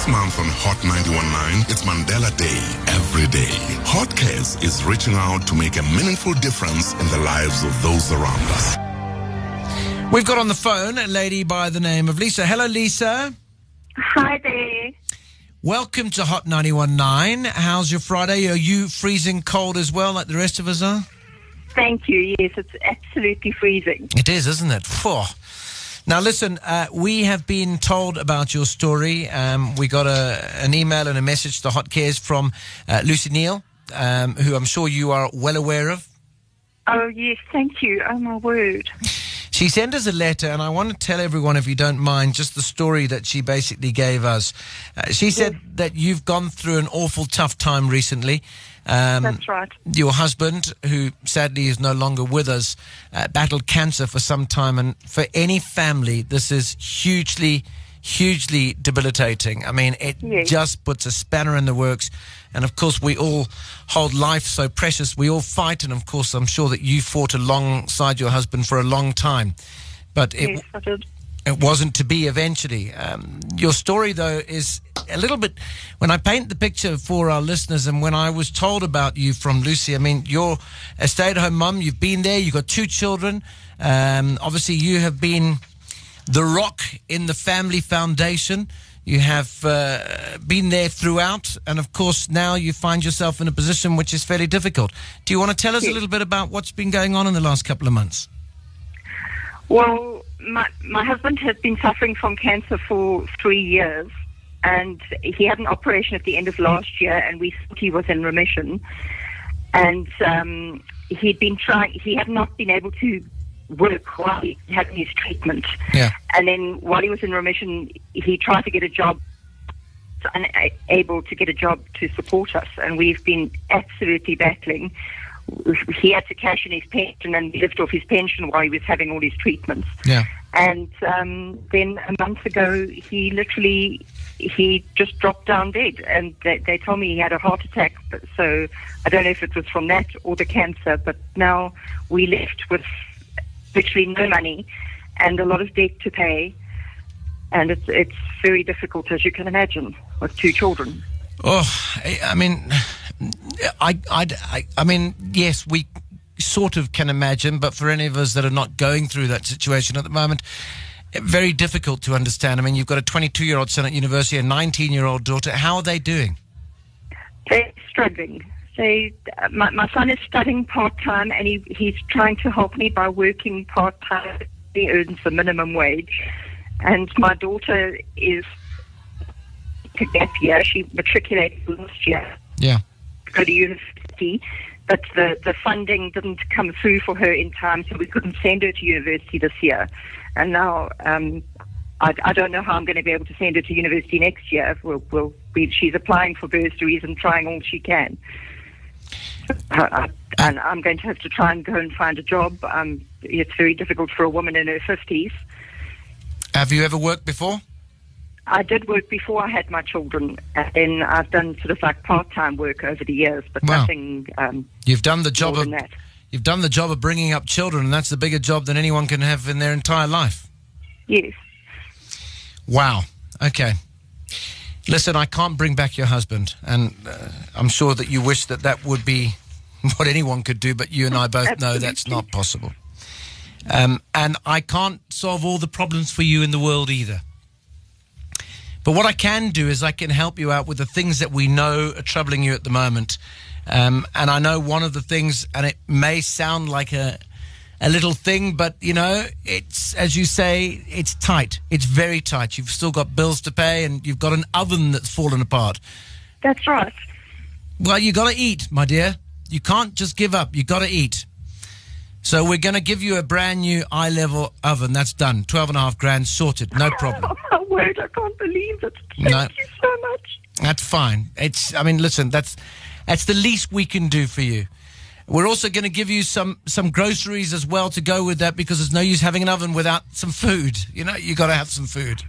This month on Hot 91.9, it's Mandela Day. Every day, Hot Cares is reaching out to make a meaningful difference in the lives of those around us. We've got on the phone a lady by the name of Lisa. Hello, Lisa. Hi there. Welcome to Hot 91.9. How's your Friday? Are you freezing cold as well, like the rest of us are? Thank you. Yes, it's absolutely freezing. It is, isn't it? Phew. Now, listen, uh, we have been told about your story. Um, we got a, an email and a message to Hot Cares from uh, Lucy Neal, um, who I'm sure you are well aware of. Oh, yes, thank you. Oh, my word. She sent us a letter, and I want to tell everyone, if you don't mind, just the story that she basically gave us. Uh, she said that you've gone through an awful tough time recently. Um, That's right. Your husband, who sadly is no longer with us, uh, battled cancer for some time, and for any family, this is hugely, hugely debilitating. I mean, it Yes. just puts a spanner in the works. And of course, we all hold life so precious. We all fight, and of course, I'm sure that you fought alongside your husband for a long time. But it, Yes, it wasn't to be eventually. Um, your story, though, is a little bit. When I paint the picture for our listeners, and when I was told about you from Lucy, I mean, you're a stay at home mum, you've been there, you've got two children. Um, obviously, you have been the rock in the family foundation. You have uh, been there throughout, and of course, now you find yourself in a position which is fairly difficult. Do you want to tell us a little bit about what's been going on in the last couple of months? Well, my, my husband has been suffering from cancer for three years, and he had an operation at the end of last year, and we thought he was in remission. And um, he'd been trying, he had not been able to work while he had his treatment. Yeah. And then while he was in remission, he tried to get a job, unable to get a job to support us. And we've been absolutely battling. He had to cash in his pension and lived off his pension while he was having all his treatments. Yeah. And um, then a month ago, he literally he just dropped down dead, and they, they told me he had a heart attack. But so I don't know if it was from that or the cancer. But now we left with literally no money and a lot of debt to pay, and it's it's very difficult as you can imagine with two children. Oh, I I mean, I, I, I, I mean, yes, we sort of can imagine, but for any of us that are not going through that situation at the moment, very difficult to understand. I mean, you've got a 22 year old son at university, a 19 year old daughter. How are they doing? They're struggling. Uh, my, my son is studying part time, and he, he's trying to help me by working part time. He earns the minimum wage, and my daughter is a gap year. She matriculated last year Yeah. to go to university, but the, the funding didn't come through for her in time, so we couldn't send her to university this year. And now um, I, I don't know how I'm going to be able to send her to university next year. We'll, we'll be, she's applying for bursaries and trying all she can. And I'm going to have to try and go and find a job. Um, it's very difficult for a woman in her 50s. Have you ever worked before? I did work before I had my children, and then I've done sort of like part-time work over the years, but Wow. nothing um, You've done the job of that. you've done the job of bringing up children, and that's the bigger job than anyone can have in their entire life. Yes. Wow. Okay. Listen, I can't bring back your husband, and uh, I'm sure that you wish that that would be what anyone could do, but you and I both know that's not possible. Um, and I can't solve all the problems for you in the world either. But what I can do is I can help you out with the things that we know are troubling you at the moment. Um, and I know one of the things, and it may sound like a, a little thing, but you know, it's as you say, it's tight. It's very tight. You've still got bills to pay, and you've got an oven that's fallen apart. That's right. Well, you got to eat, my dear. You can't just give up. You got to eat. So we're going to give you a brand new eye level oven. That's done. Twelve and a half grand sorted. No problem. Oh, word, I can't believe it. Thank No. you so much. That's fine. It's. I mean, listen. That's that's the least we can do for you. We're also going to give you some some groceries as well to go with that because there's no use having an oven without some food. You know, you got to have some food.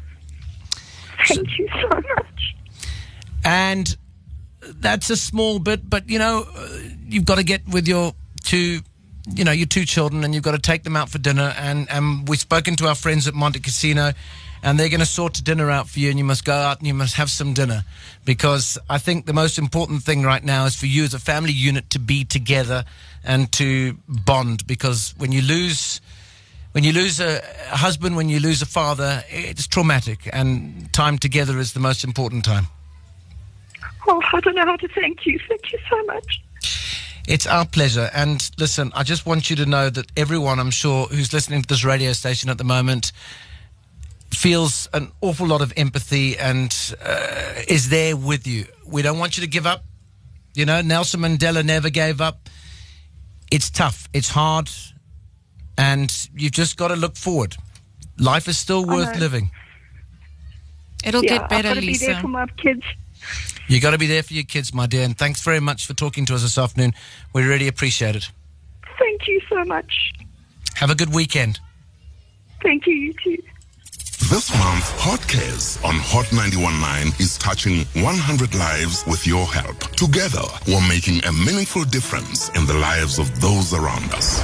Thank you so much. and that's a small bit, but you know, you've got to get with your two, you know, your two children, and you've got to take them out for dinner. And and we've spoken to our friends at Monte Casino, and they're going to sort a dinner out for you, and you must go out and you must have some dinner. Because I think the most important thing right now is for you as a family unit to be together and to bond. Because when you lose when you lose a, husband, when you lose a father, it's traumatic, and time together is the most important time. Oh, I don't know how to thank you. Thank you so much. It's our pleasure. And listen, I just want you to know that everyone, I'm sure, who's listening to this radio station at the moment feels an awful lot of empathy and uh, is there with you. We don't want you to give up. You know, Nelson Mandela never gave up. It's tough, it's hard, and you've just got to look forward. Life is still worth living. It'll yeah, get better, I've got to be there for my kids. You got to be there for your kids, my dear. And thanks very much for talking to us this afternoon. We really appreciate it. Thank you so much. Have a good weekend. Thank you, you too. This month, Hot Cares on Hot 91.9 is touching 100 lives with your help. Together, we're making a meaningful difference in the lives of those around us.